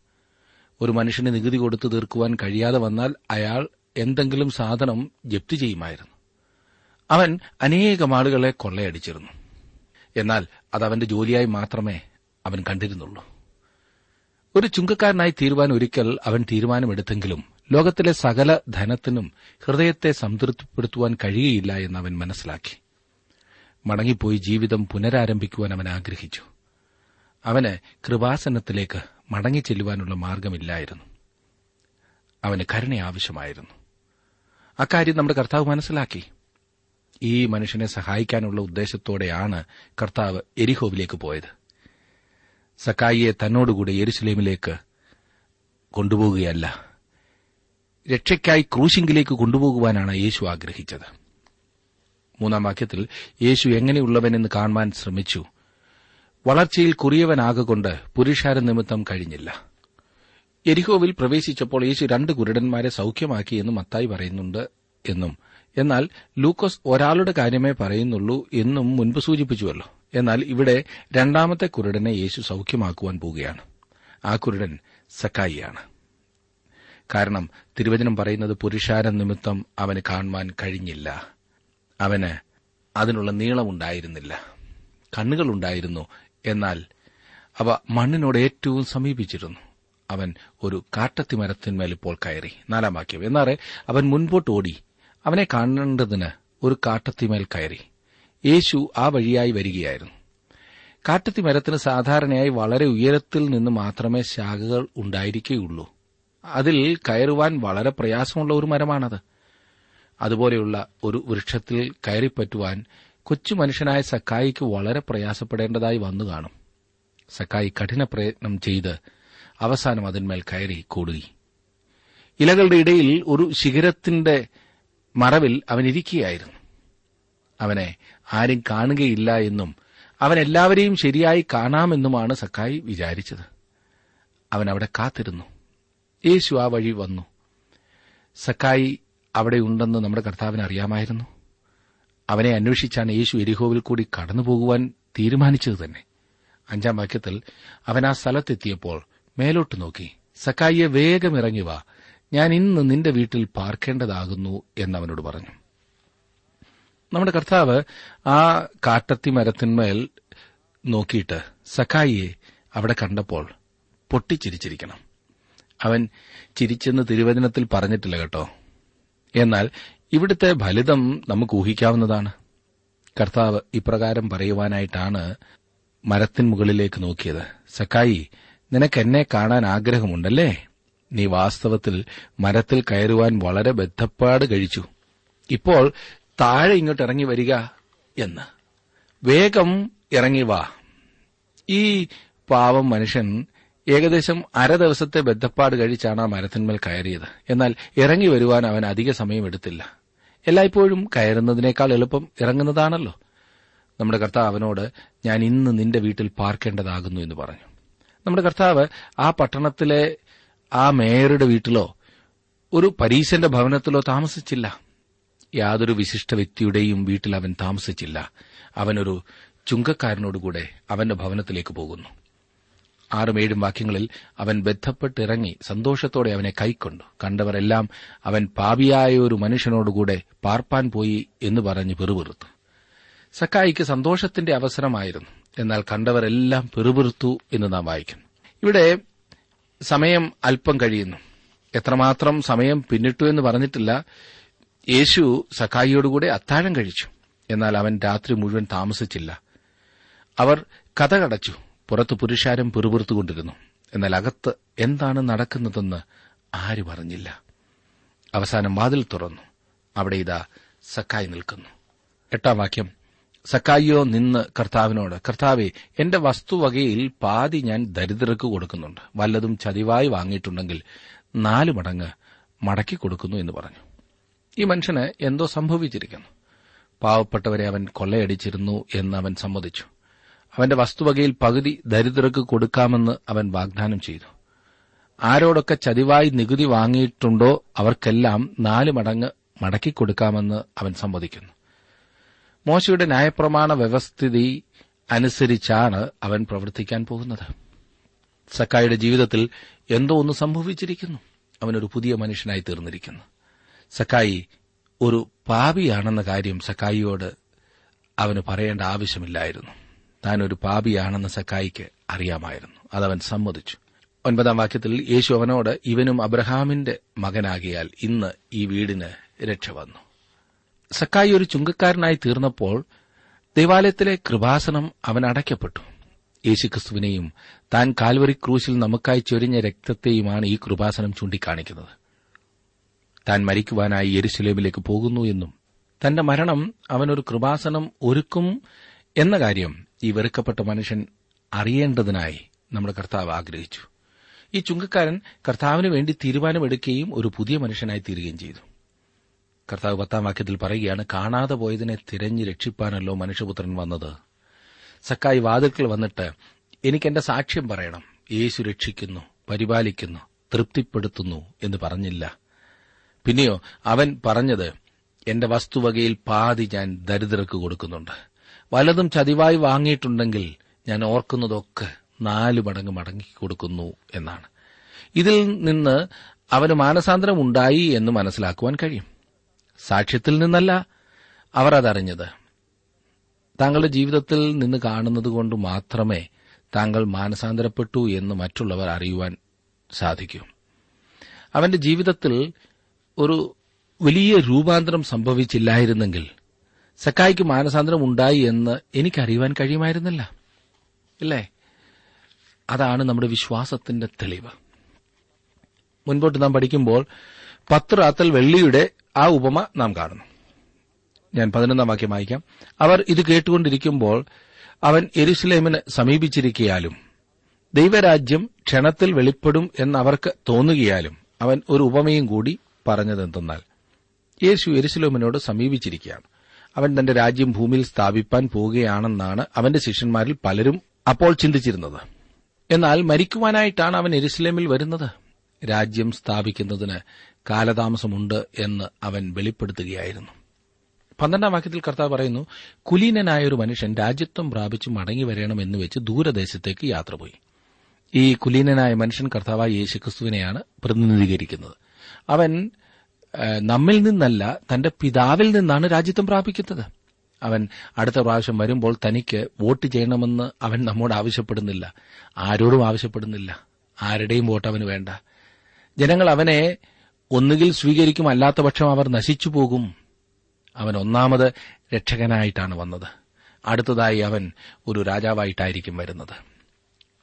Speaker 1: ഒരു മനുഷ്യന് നികുതി കൊടുത്തു തീർക്കുവാൻ കഴിയാതെ വന്നാൽ അയാൾ എന്തെങ്കിലും സാധനം ജപ്തി ചെയ്യുമായിരുന്നു. അവൻ അനേകം ആളുകളെ കൊള്ളയടിച്ചിരുന്നു. എന്നാൽ അത് അവന്റെ ജോലിയായി മാത്രമേ അവൻ കണ്ടിരുന്നുള്ളൂ. ഒരു ചുങ്കക്കാരനായി തീരുവാൻ ഒരിക്കൽ അവൻ തീരുമാനമെടുത്തെങ്കിലും ലോകത്തിലെ സകല ധനത്തിനും ഹൃദയത്തെ സംതൃപ്തിപ്പെടുത്തുവാൻ കഴിയുകയില്ല എന്ന് അവൻ മനസ്സിലാക്കി. മടങ്ങിപ്പോയി ജീവിതം പുനരാരംഭിക്കുവാൻ അവൻ ആഗ്രഹിച്ചു. അവന് കൃപാസനത്തിലേക്ക് മടങ്ങിച്ചെല്ലുവാനുള്ള മാർഗമില്ലായിരുന്നു. അവന് കരുണ ആവശ്യമായിരുന്നു. അക്കാര്യം നമ്മുടെ കർത്താവ് മനസ്സിലാക്കി. ഈ മനുഷ്യനെ സഹായിക്കാനുള്ള ഉദ്ദേശത്തോടെയാണ് കർത്താവ് എരിഹോവിലേക്ക് പോയത്. സക്കായിയെ തന്നോടുകൂടെ എരുസലേമിലേക്ക് കൊണ്ടുപോകുകയല്ല. രക്ഷയ്ക്കായി ക്രൂശിങ്കിലേക്ക് കൊണ്ടുപോകുവാനാണ് യേശു ആഗ്രഹിച്ചത്. മൂന്നാം വാക്യത്തിൽ യേശു എങ്ങനെയുള്ളവനെന്ന് കാണുവാൻ ശ്രമിച്ചു. വളർച്ചയിൽ കുറിയവനാകൊണ്ട് പുരുഷാര നിമിത്തം കഴിഞ്ഞില്ല. എരിഹോവിൽ പ്രവേശിച്ചപ്പോൾ യേശു രണ്ട് കുരുടന്മാരെ സൌഖ്യമാക്കി എന്ന് മത്തായി പറയുന്നുണ്ട് എന്നും എന്നാൽ ലൂക്കോസ് ഒരാളുടെ കാര്യമേ പറയുന്നുള്ളൂ എന്നും മുൻപ് സൂചിപ്പിച്ചുവല്ലോ. എന്നാൽ ഇവിടെ രണ്ടാമത്തെ കുരുടനെ യേശു സൌഖ്യമാക്കുവാൻ പോവുകയാണ്. ആ കുരുടൻ സക്കായിയാണ് കാരണം തിരുവചനം പറയുന്നത് പുരുഷാര നിമിത്തം അവന് കാണുവാൻ കഴിഞ്ഞില്ല. അവന് അതിനുള്ള നീളമുണ്ടായിരുന്നില്ല. കണ്ണുകളുണ്ടായിരുന്നു. എന്നാൽ അവ മണ്ണിനോട് ഏറ്റവും സമീപിച്ചിരുന്നു. അവൻ ഒരു കാട്ടത്തിമരത്തിന്മേൽ ഇപ്പോൾ കയറി. നാലാം വാക്യം. എന്നാറെ അവൻ മുൻപോട്ട് ഓടി. അവനെ കാണേണ്ടതിന് ഒരു കാട്ടത്തിമേൽ കയറി. യേശു ആ വഴിയായി വരികയായിരുന്നു. കാട്ടത്തി മരത്തിന് സാധാരണയായി വളരെ ഉയരത്തിൽ നിന്ന് മാത്രമേ ശാഖകൾ ഉണ്ടായിരിക്കുകയുള്ളൂ. അതിൽ കയറുവാൻ വളരെ പ്രയാസമുള്ള ഒരു മരമാണത്. അതുപോലെയുള്ള ഒരു വൃക്ഷത്തിൽ കയറിപ്പറ്റുവാൻ കൊച്ചു മനുഷ്യനായ സക്കായിക്ക് വളരെ പ്രയാസപ്പെടേണ്ടതായി വന്നു കാണും. സക്കായി കഠിന പ്രയത്നം ചെയ്ത് അവസാനം അതിന്മേൽ കയറി കൂടുകി. ഇലകളുടെ ഇടയിൽ ഒരു ശിഖരത്തിന്റെ മറവിൽ അവനിരിക്കുകയായിരുന്നു. അവനെ ആരും കാണുകയില്ല എന്നും അവൻ എല്ലാവരെയും ശരിയായി കാണാമെന്നുമാണ് സക്കായി വിചാരിച്ചത്. അവൻ അവിടെ കാത്തിരുന്നു. യേശു ആ വഴി വന്നു. സക്കായി അവിടെയുണ്ടെന്ന് നമ്മുടെ കർത്താവിന് അറിയാമായിരുന്നു. അവനെ അന്വേഷിച്ചാണ് യേശു എരിഹോവിൽ കൂടി കടന്നുപോകുവാൻ തീരുമാനിച്ചത് തന്നെ. അഞ്ചാം വാക്യത്തിൽ അവൻ ആ സ്ഥലത്തെത്തിയപ്പോൾ മേലോട്ട് നോക്കി. സക്കായിയെ വേഗം ഇറങ്ങി വാ. ഞാൻ ഇന്ന് നിന്റെ വീട്ടിൽ പാർക്കേണ്ടതാകുന്നു എന്നവനോട് പറഞ്ഞു. നമ്മുടെ കർത്താവ് ആ കാട്ടത്തി മരത്തിന്മേൽ നോക്കിയിട്ട് സക്കായിയെ അവിടെ കണ്ടപ്പോൾ പൊട്ടിച്ചിരിച്ചിരിക്കണം. അവൻ ചിരിച്ചെന്ന് തിരുവചനത്തിൽ പറഞ്ഞിട്ടില്ല കേട്ടോ. എന്നാൽ ഇവിടുത്തെ ഫലിതം നമുക്ക് ഊഹിക്കാവുന്നതാണ്. കർത്താവ് ഇപ്രകാരം പറയുവാനായിട്ടാണ് മരത്തിൻ മുകളിലേക്ക് നോക്കിയത്. സക്കായി നിനക്ക് എന്നെ കാണാൻ ആഗ്രഹമുണ്ടല്ലേ? നീ വാസ്തവത്തിൽ മരത്തിൽ കയറുവാൻ വളരെ ബദ്ധപ്പാട് കഴിച്ചു. ഇപ്പോൾ താഴെ ഇങ്ങോട്ട് ഇറങ്ങി വരിക എന്ന്. വേഗം ഇറങ്ങി വാ. ഈ പാവം മനുഷ്യൻ ഏകദേശം അര ദിവസത്തെ ബദ്ധപ്പാട് കഴിച്ചാണ് ആ മരത്തിന്മേൽ കയറിയത്. എന്നാൽ ഇറങ്ങി വരുവാൻ അവൻ അധിക സമയം എടുത്തില്ല. എല്ലായ്പ്പോഴും കയറുന്നതിനേക്കാൾ എളുപ്പം ഇറങ്ങുന്നതാണല്ലോ. നമ്മുടെ കർത്താവ് അവനോട് ഞാൻ ഇന്ന് നിന്റെ വീട്ടിൽ പാർക്കേണ്ടതാകുന്നു എന്ന് പറഞ്ഞു. നമ്മുടെ കർത്താവ് ആ പട്ടണത്തിലെ ആ മേയറുടെ വീട്ടിലോ ഒരു പരീശന്റെ ഭവനത്തിലോ താമസിച്ചില്ല. യാതൊരു വിശിഷ്ട വ്യക്തിയുടെയും വീട്ടിൽ അവൻ താമസിച്ചില്ല. അവനൊരു ചുങ്കക്കാരനോടുകൂടെ അവന്റെ ഭവനത്തിലേക്ക് പോകുന്നു. ആറും ഏഴും വാക്യങ്ങളിൽ അവൻ ബന്ധപ്പെട്ടിറങ്ങി സന്തോഷത്തോടെ അവനെ കൈക്കൊണ്ടു. കണ്ടവരെല്ലാം അവൻ പാപിയായ ഒരു മനുഷ്യനോടുകൂടെ പാർപ്പാൻ പോയി എന്ന് പറഞ്ഞ് പെറുപിറുത്തു. സക്കായിക്ക് സന്തോഷത്തിന്റെ അവസരമായിരുന്നു. എന്നാൽ കണ്ടവരെല്ലാം പെറുപിറുത്തു എന്ന് നാം വായിക്കും ഇവിടെ സമയം അല്പം കഴിയുന്നു. എത്രമാത്രം സമയം പിന്നിട്ടു എന്ന് പറഞ്ഞിട്ടില്ല. യേശു സക്കായിയോടുകൂടെ അത്താഴം കഴിച്ചു. എന്നാൽ അവൻ രാത്രി മുഴുവൻ താമസിച്ചില്ല. അവർ കഥകടച്ചു പുറത്ത് പുരുഷാരം പിറുപിറുത്തുകൊണ്ടിരുന്നു. എന്നാൽ അകത്ത് എന്താണ് നടക്കുന്നതെന്ന് ആരും അറിഞ്ഞില്ല അവസാനം വാതിൽ തുറന്നു. അവിടെ ഇതാ സക്കായി നിൽക്കുന്നു. എട്ടാം വാക്യം. സക്കായിയോ നിന്ന് കർത്താവിനോട് കർത്താവെ എന്റെ വസ്തുവകയിൽ പാതി ഞാൻ ദരിദ്രർക്ക് കൊടുക്കുന്നുണ്ട്. വല്ലതും ചതിവായി വാങ്ങിയിട്ടുണ്ടെങ്കിൽ നാലു മടങ്ങ് മടക്കി കൊടുക്കുന്നു എന്ന് പറഞ്ഞു. ഈ മനുഷ്യന് എന്തോ സംഭവിച്ചിരിക്കുന്നു. പാവപ്പെട്ടവരെ അവൻ കൊള്ളയടിച്ചിരുന്നു എന്ന് അവൻ സമ്മതിച്ചു. അവന്റെ വസ്തുവകയിൽ പകുതി ദരിദ്രർക്ക് കൊടുക്കാമെന്ന് അവൻ വാഗ്ദാനം ചെയ്തു. ആരോടൊക്കെ ചതിവായി നികുതി വാങ്ങിയിട്ടുണ്ടോ അവർക്കെല്ലാം നാല് മടങ്ങ് മടക്കിക്കൊടുക്കാമെന്ന് അവൻ സമ്മതിക്കുന്നു. മോശയുടെ ന്യായപ്രമാണ വ്യവസ്ഥിതി അനുസരിച്ചാണ് അവൻ പ്രവർത്തിക്കാൻ പോകുന്നത്. സക്കായുടെ ജീവിതത്തിൽ എന്തോ ഒന്ന് സംഭവിച്ചിരിക്കുന്നു. അവനൊരു പുതിയ മനുഷ്യനായി തീർന്നിരിക്കുന്നു. സക്കായി ഒരു പാപിയാണെന്ന കാര്യം സക്കായിയോട് അവന് പറയേണ്ട ആവശ്യമില്ലായിരുന്നു. താൻ ഒരു പാപിയാണെന്ന് സക്കായിക്ക് അറിയാമായിരുന്നു. അതവൻ സമ്മതിച്ചു. ഒൻപതാം വാക്യത്തിൽ യേശു അവനോട് ഇവനും അബ്രഹാമിന്റെ മകനാകിയാൽ ഇന്ന് ഈ വീടിന് രക്ഷ വന്നു. സക്കായി ഒരു ചുങ്കക്കാരനായി തീർന്നപ്പോൾ ദേവാലയത്തിലെ കൃപാസനം അവൻ അടയ്ക്കപ്പെട്ടു. യേശുക്രിസ്തുവിനെയും താൻ കാൽവറി ക്രൂശിൽ നമുക്കായി ചൊരിഞ്ഞ രക്തത്തെയുമാണ് ഈ കൃപാസനം ചൂണ്ടിക്കാണിക്കുന്നത്. താൻ മരിക്കുവാനായി യെരുസലേമിലേക്ക് പോകുന്നു എന്നും തന്റെ മരണം അവനൊരു കൃപാസനം ഒരുക്കും എന്ന കാര്യം ഈ വെറുക്കപ്പെട്ട മനുഷ്യൻ അറിയേണ്ടതിനായി നമ്മുടെ കർത്താവ് ആഗ്രഹിച്ചു. ഈ ചുങ്കക്കാരൻ കർത്താവിന് വേണ്ടി തീരുമാനമെടുക്കുകയും ഒരു പുതിയ മനുഷ്യനായി തീരുകയും ചെയ്തു. കർത്താവ് പത്താം വാക്യത്തിൽ പറയുകയാണ് കാണാതെ പോയതിനെ തിരഞ്ഞു രക്ഷിപ്പാനല്ലോ മനുഷ്യപുത്രൻ വന്നത്. സക്കായി വാതിൽക്കൽ വന്നിട്ട് എനിക്കെന്റെ സാക്ഷ്യം പറയണം. യേശു രക്ഷിക്കുന്നു പരിപാലിക്കുന്നു തൃപ്തിപ്പെടുത്തുന്നു എന്ന് പറഞ്ഞില്ല. പിന്നെയോ അവൻ പറഞ്ഞത് എന്റെ വസ്തുവകയിൽ പാതി ഞാൻ ദരിദ്രർക്ക് കൊടുക്കുന്നുണ്ട്. വലതും ചതിവായി വാങ്ങിയിട്ടുണ്ടെങ്കിൽ ഞാൻ ഓർക്കുന്നതൊക്കെ നാലു മടങ്ങ് മടങ്ങി കൊടുക്കുന്നു എന്നാണ്. ഇതിൽ നിന്ന് അവന് മാനസാന്തരം ഉണ്ടായി എന്ന് മനസ്സിലാക്കുവാൻ കഴിയും. സാക്ഷ്യത്തിൽ നിന്നല്ല അവർ അതറിഞ്ഞത്. താങ്കളുടെ ജീവിതത്തിൽ നിന്ന് കാണുന്നത് കൊണ്ട് മാത്രമേ താങ്കൾ മാനസാന്തരപ്പെട്ടു എന്ന് മറ്റുള്ളവർ അറിയുവാൻ സാധിക്കൂ. അവന്റെ ജീവിതത്തിൽ ഒരു വലിയ രൂപാന്തരം സംഭവിച്ചില്ലായിരുന്നെങ്കിൽ സക്കായിക്ക് മാനസാന്തരം ഉണ്ടായി എന്ന് എനിക്കറിയുവാൻ കഴിയുമായിരുന്നില്ല. ഇല്ലേ? അതാണ് നമ്മുടെ വിശ്വാസത്തിന്റെ തെളിവ്. മുൻപോട്ട് നാം പഠിക്കുമ്പോൾ പത്ത് റാത്തൽ വെള്ളിയുടെ ആ ഉപമ നാം കാണുന്നു. ഞാൻ പതിനൊന്നാം വാക്യം വായിക്കാം. അവർ ഇത് കേട്ടുകൊണ്ടിരിക്കുമ്പോൾ അവൻ എരുസലേമിന് സമീപിച്ചിരിക്കയാലും ദൈവരാജ്യം ക്ഷണത്തിൽ വെളിപ്പെടും എന്നവർക്ക് തോന്നുകയാലും അവൻ ഒരു ഉപമയും കൂടി പറഞ്ഞതെന്തെന്നാൽ യേശു എരുസലേമിനോട് സമീപിച്ചിരിക്കുകയാണ്. അവൻ തന്റെ രാജ്യം ഭൂമിയിൽ സ്ഥാപിപ്പാൻ പോവുകയാണെന്നാണ് അവന്റെ ശിഷ്യന്മാരിൽ പലരും അപ്പോൾ ചിന്തിച്ചിരുന്നത്. എന്നാൽ മരിക്കുവാനായിട്ടാണ് അവൻ എരുസലേമിൽ വരുന്നത്. രാജ്യം സ്ഥാപിക്കുന്നതിന് കാലതാമസമുണ്ട് എന്ന് അവൻ വെളിപ്പെടുത്തുകയായിരുന്നു. പന്ത്രണ്ടാം വാക്യത്തിൽ കർത്താവ് പറയുന്നു കുലീനനായ ഒരു മനുഷ്യൻ രാജ്യത്വം പ്രാപിച്ച് മടങ്ങി വരണമെന്ന് വെച്ച് ദൂരദേശത്തേക്ക് യാത്ര പോയി. ഈ കുലീനനായ മനുഷ്യൻ കർത്താവായ യേശുക്രിസ്തുവിനെയാണ് പ്രതിനിധീകരിക്കുന്നത്. അവൻ നമ്മിൽ നിന്നല്ല തന്റെ പിതാവിൽ നിന്നാണ് രാജ്യത്വം പ്രാപിക്കുന്നത്. അവൻ അടുത്ത പ്രാവശ്യം വരുമ്പോൾ തനിക്ക് വോട്ട് ചെയ്യണമെന്ന് അവൻ നമ്മോട് ആവശ്യപ്പെടുന്നില്ല. ആരോടും ആവശ്യപ്പെടുന്നില്ല. ആരുടെയും വോട്ട് അവന് വേണ്ട. ജനങ്ങൾ അവനെ ഒന്നുകിൽ സ്വീകരിക്കും അല്ലാത്ത പക്ഷം അവർ നശിച്ചു പോകും. അവൻ ഒന്നാമത് രക്ഷകനായിട്ടാണ് വന്നത്. അടുത്തതായി അവൻ ഒരു രാജാവായിട്ടായിരിക്കും വരുന്നത്.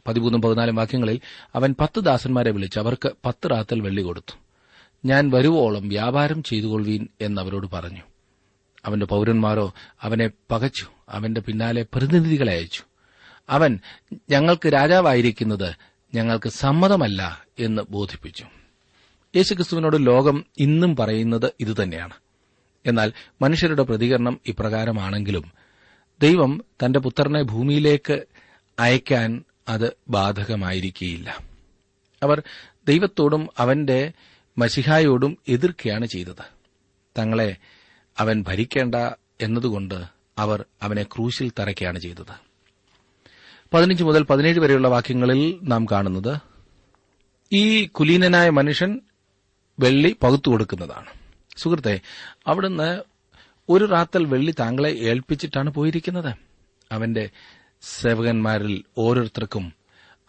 Speaker 1: പതിമൂന്നും പതിനാലും വാക്യങ്ങളിൽ അവൻ പത്ത് ദാസന്മാരെ വിളിച്ച് അവർക്ക് പത്ത് റാത്തൽ വെള്ളി കൊടുത്തു. ഞാൻ വരുവോളം വ്യാപാരം ചെയ്തുകൊള്ളുവീൻ എന്നവരോട് പറഞ്ഞു. അവന്റെ പൌരന്മാരോ അവനെ പകച്ചു. അവന്റെ പിന്നാലെ പ്രതിനിധികളെ അയച്ചു. അവൻ ഞങ്ങൾക്ക് രാജാവായിരിക്കുന്നത് ഞങ്ങൾക്ക് സമ്മതമല്ല എന്ന് ബോധിപ്പിച്ചു. യേശുക്രിസ്തുവിനോട് ലോകം ഇന്നും പറയുന്നത് ഇതുതന്നെയാണ്. എന്നാൽ മനുഷ്യരുടെ പ്രതികരണം ഇപ്രകാരമാണെങ്കിലും ദൈവം തന്റെ പുത്രനെ ഭൂമിയിലേക്ക് അയക്കാൻ അത് ബാധകമായിരിക്കുകയില്ല അവർ ദൈവത്തോടും അവന്റെ മസിഹായോടും എതിർക്കുകയാണ് ചെയ്തത്. തങ്ങളെ അവൻ ഭരിക്കേണ്ട എന്നതുകൊണ്ട് അവർ അവനെ ക്രൂശിൽ തറയ്ക്കുകയാണ് ചെയ്തത്. പതിനഞ്ച് മുതൽ പതിനേഴ് വരെയുള്ള വാക്യങ്ങളിൽ നാം കാണുന്നത് ഈ കുലീനനായ മനുഷ്യൻ വെള്ളി പകുത്തു കൊടുക്കുന്നതാണ്. സുഹൃത്തെ അവിടുന്ന് ഒരു റാത്തൽ വെള്ളി താങ്കളെ ഏൽപ്പിച്ചിട്ടാണ് പോയിരിക്കുന്നത്. അവന്റെ സേവകന്മാരിൽ ഓരോരുത്തർക്കും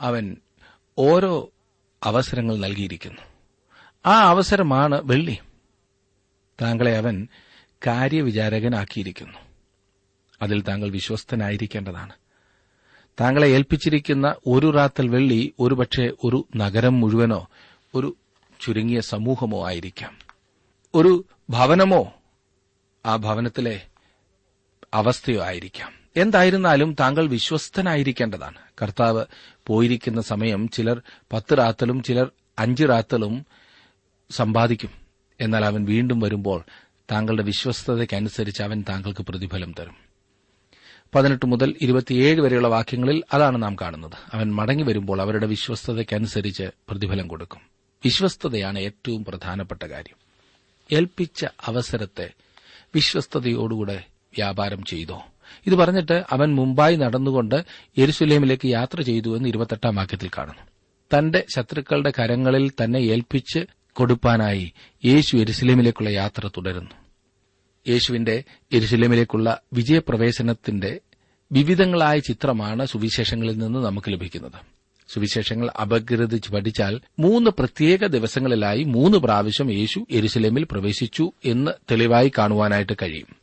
Speaker 1: അവൻ ഓരോ അവസരങ്ങൾ നൽകിയിരിക്കുന്നു. ആ അവസരമാണ് വെള്ളി. താങ്കളെ അവൻ കാര്യവിചാരകനാക്കിയിരിക്കുന്നു. അതിൽ താങ്കൾ വിശ്വസ്തനായിരിക്കേണ്ടതാണ്. താങ്കളെ ഏൽപ്പിച്ചിരിക്കുന്ന ഒരു റാത്തൽ വെള്ളി ഒരുപക്ഷെ ഒരു നഗരം മുഴുവനോ ഒരു ചുരുങ്ങിയ സമൂഹമോ ആയിരിക്കാം. ഒരു ഭവനമോ ആ ഭവനത്തിലെ അവസ്ഥയോ ആയിരിക്കാം. എന്തായിരുന്നാലും താങ്കൾ വിശ്വസ്തനായിരിക്കേണ്ടതാണ്. കർത്താവ് പോയിരിക്കുന്ന സമയം ചിലർ പത്ത് റാത്തലും ചിലർ അഞ്ച് റാത്തലും സമ്പാദിക്കും. എന്നാൽ അവൻ വീണ്ടും വരുമ്പോൾ താങ്കളുടെ വിശ്വസ്തതയ്ക്കനുസരിച്ച് അവൻ താങ്കൾക്ക് പ്രതിഫലം തരും. പതിനെട്ട് മുതൽ ഇരുപത്തിയേഴ് വരെയുള്ള വാക്യങ്ങളിൽ അതാണ് നാം കാണുന്നത്. അവൻ മടങ്ങി വരുമ്പോൾ അവരുടെ വിശ്വസ്തതയ്ക്കനുസരിച്ച് പ്രതിഫലം കൊടുക്കും. വിശ്വസ്തതയാണ് ഏറ്റവും പ്രധാനപ്പെട്ട കാര്യം. ഏൽപ്പിച്ച അവസരത്തെ വിശ്വസ്തയോടുകൂടെ വ്യാപാരം ചെയ്തോ. ഇത് പറഞ്ഞിട്ട് അവൻ മുംബൈ നടന്നുകൊണ്ട് യെരുസലേമിലേക്ക് യാത്ര ചെയ്തു എന്ന് ഇരുപത്തെട്ടാം വാക്യത്തിൽ കാണുന്നു. തന്റെ ശത്രുക്കളുടെ കരങ്ങളിൽ തന്നെ ഏൽപ്പിച്ച് കൊടുപ്പാനായി യേശു എരുസലേമിലേക്കുള്ള യാത്ര തുടരുന്നു. യേശുവിന്റെ എരുസലേമിലേക്കുള്ള വിജയപ്രവേശനത്തിന്റെ വിവിധങ്ങളായ ചിത്രമാണ് സുവിശേഷങ്ങളിൽ നിന്ന് നമുക്ക് ലഭിക്കുന്നത്. സുവിശേഷങ്ങൾ അപഗ്രഥിച്ച് പഠിച്ചാൽ മൂന്ന് പ്രത്യേക ദിവസങ്ങളിലായി മൂന്ന് പ്രാവശ്യം യേശു എരുസലേമിൽ പ്രവേശിച്ചു എന്ന് തെളിവായി കാണുവാനായിട്ട് കഴിയും.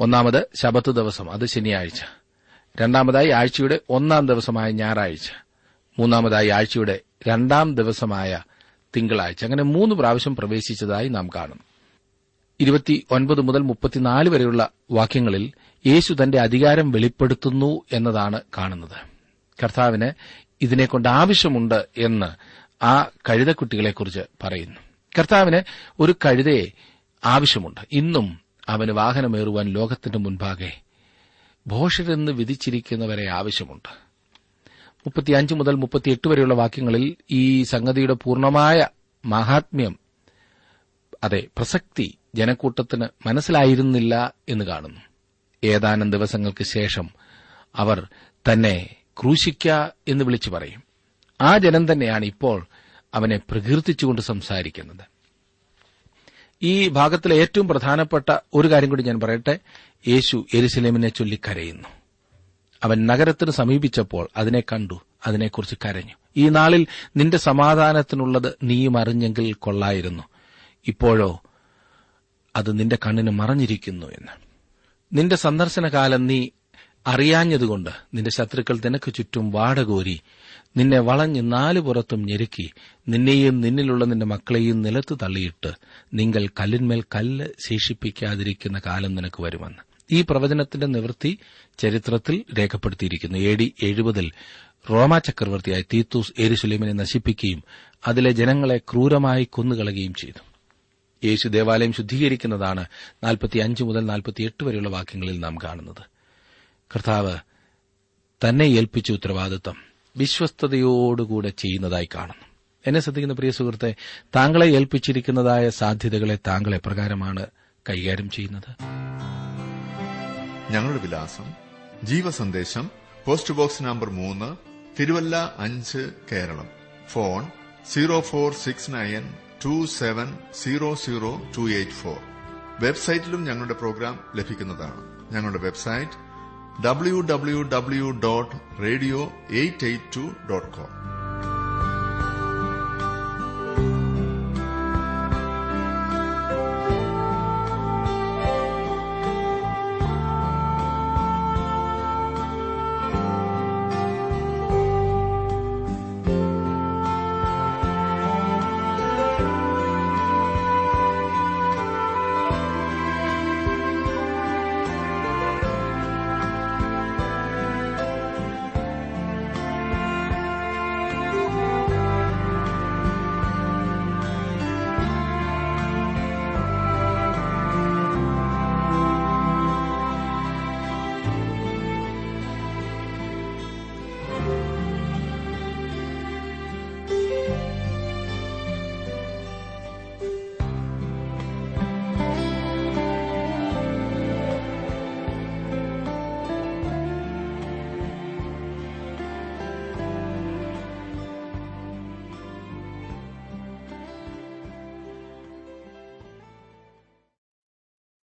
Speaker 1: ഒന്നാമത് ശബത്ത് ദിവസം അത് ശനിയാഴ്ച. രണ്ടാമതായി ആഴ്ചയുടെ ഒന്നാം ദിവസമായ ഞായറാഴ്ച. മൂന്നാമതായി ആഴ്ചയുടെ രണ്ടാം ദിവസമായ തിങ്കളാഴ്ച. അങ്ങനെ മൂന്ന് പ്രാവശ്യം പ്രവേശിച്ചതായി നാം കാണും ഇരുപത്തി ഒൻപത് മുതൽ മുപ്പത്തിനാല് വരെയുള്ള വാക്യങ്ങളിൽ യേശു തന്റെ അധികാരം വെളിപ്പെടുത്തുന്നു എന്നതാണ് കാണുന്നത്. കർത്താവിന് ഇതിനെക്കൊണ്ട് ആവശ്യമുണ്ട് എന്ന് ആ കഴുതക്കുട്ടികളെക്കുറിച്ച് പറയുന്നു. കർത്താവിന് ഒരു കഴുതയെ ആവശ്യമുണ്ട്. ഇന്നും അവന് വാഹനമേറുവാൻ ലോകത്തിന്റെ മുൻപാകെ ഭോഷരെന്ന് വിധിച്ചിരിക്കുന്നവരെ ആവശ്യമുണ്ട്. മുപ്പത്തിയഞ്ച് മുതൽ മുപ്പത്തിയെട്ട് വരെയുള്ള വാക്യങ്ങളിൽ ഈ സംഗതിയുടെ പൂർണമായ മഹാത്മ്യം അതെ പ്രസക്തി ജനക്കൂട്ടത്തിന് മനസ്സിലായിരുന്നില്ല എന്ന് കാണുന്നു. ഏതാനും ദിവസങ്ങൾക്ക് ശേഷം അവർ തന്നെ ക്രൂശിക്ക എന്ന് വിളിച്ചു പറയും. ആ ജനം തന്നെയാണ് ഇപ്പോൾ അവനെ പ്രകീർത്തിച്ചുകൊണ്ട് സംസാരിക്കുന്നത്. ഈ ഭാഗത്തിലെ ഏറ്റവും പ്രധാനപ്പെട്ട ഒരു കാര്യം കൂടി ഞാൻ പറയട്ടെ. യേശു എരുസലേമിനെ ചൊല്ലി കരയുന്നു. അവൻ നഗരത്തിന് സമീപിച്ചപ്പോൾ അതിനെ കണ്ടു അതിനെക്കുറിച്ച് കരഞ്ഞു. ഈ നാളിൽ നിന്റെ സമാധാനത്തിനുള്ളത് നീയും അറിഞ്ഞെങ്കിൽ കൊള്ളായിരുന്നു. ഇപ്പോഴോ അത് നിന്റെ കണ്ണിന് മറഞ്ഞിരിക്കുന്നു എന്ന്. നിന്റെ സന്ദർശനകാലം നീ അറിയാഞ്ഞതുകൊണ്ട് നിന്റെ ശത്രുക്കൾ നിനക്ക് ചുറ്റും വാടകോരി നിന്നെ വളഞ്ഞ് നാലു പുറത്തും ഞെരുക്കി നിന്നെയും നിന്നിലുള്ള നിന്റെ മക്കളെയും നിലത്ത് തള്ളിയിട്ട് നിങ്ങൾ കല്ലിന്മേൽ കല്ല് ശേഷിപ്പിക്കാതിരിക്കുന്ന കാലം നിനക്ക് വരുമെന്ന്. ഈ പ്രവചനത്തിന്റെ നിവൃത്തി ചരിത്രത്തിൽ രേഖപ്പെടുത്തിയിരിക്കുന്നു. എ ഡി എഴുപതിൽ റോമ ചക്രവർത്തിയായ തീത്തൂസ് എരുസുലേമിനെ നശിപ്പിക്കുകയും അതിലെ ജനങ്ങളെ ക്രൂരമായി കൊന്നുകളയുകയും ചെയ്തു. യേശു ദേവാലയം ശുദ്ധീകരിക്കുന്നതാണ് നാൽപ്പത്തിയഞ്ച് മുതൽ നാൽപ്പത്തിയെട്ട് വരെയുള്ള വാക്യങ്ങളിൽ നാം കാണുന്നത്. കർത്താവ് തന്നെ ഏൽപ്പിച്ച ഉത്തരവാദിത്വം വിശ്വസ്തയോടുകൂടെ ചെയ്യുന്നതായി കാണുന്നു. എന്നെ ശ്രദ്ധിക്കുന്ന പ്രിയ സുഹൃത്തെ താങ്കളെ ഏൽപ്പിച്ചിരിക്കുന്നതായ സാധ്യതകളെ താങ്കൾ എപ്രകാരമാണ് കൈകാര്യം ചെയ്യുന്നത്?
Speaker 2: ഞങ്ങളുടെ വിലാസം ജീവസന്ദേശം പോസ്റ്റ് ബോക്സ് നമ്പർ മൂന്ന് തിരുവല്ല അഞ്ച് Keralam. Phone zero four six nine two seven zero zero two eight four. വെബ്സൈറ്റിലും ഞങ്ങളുടെ പ്രോഗ്രാം ലഭിക്കുന്നതാണ്. ഞങ്ങളുടെ website W W W dot radio eight eight two dot com.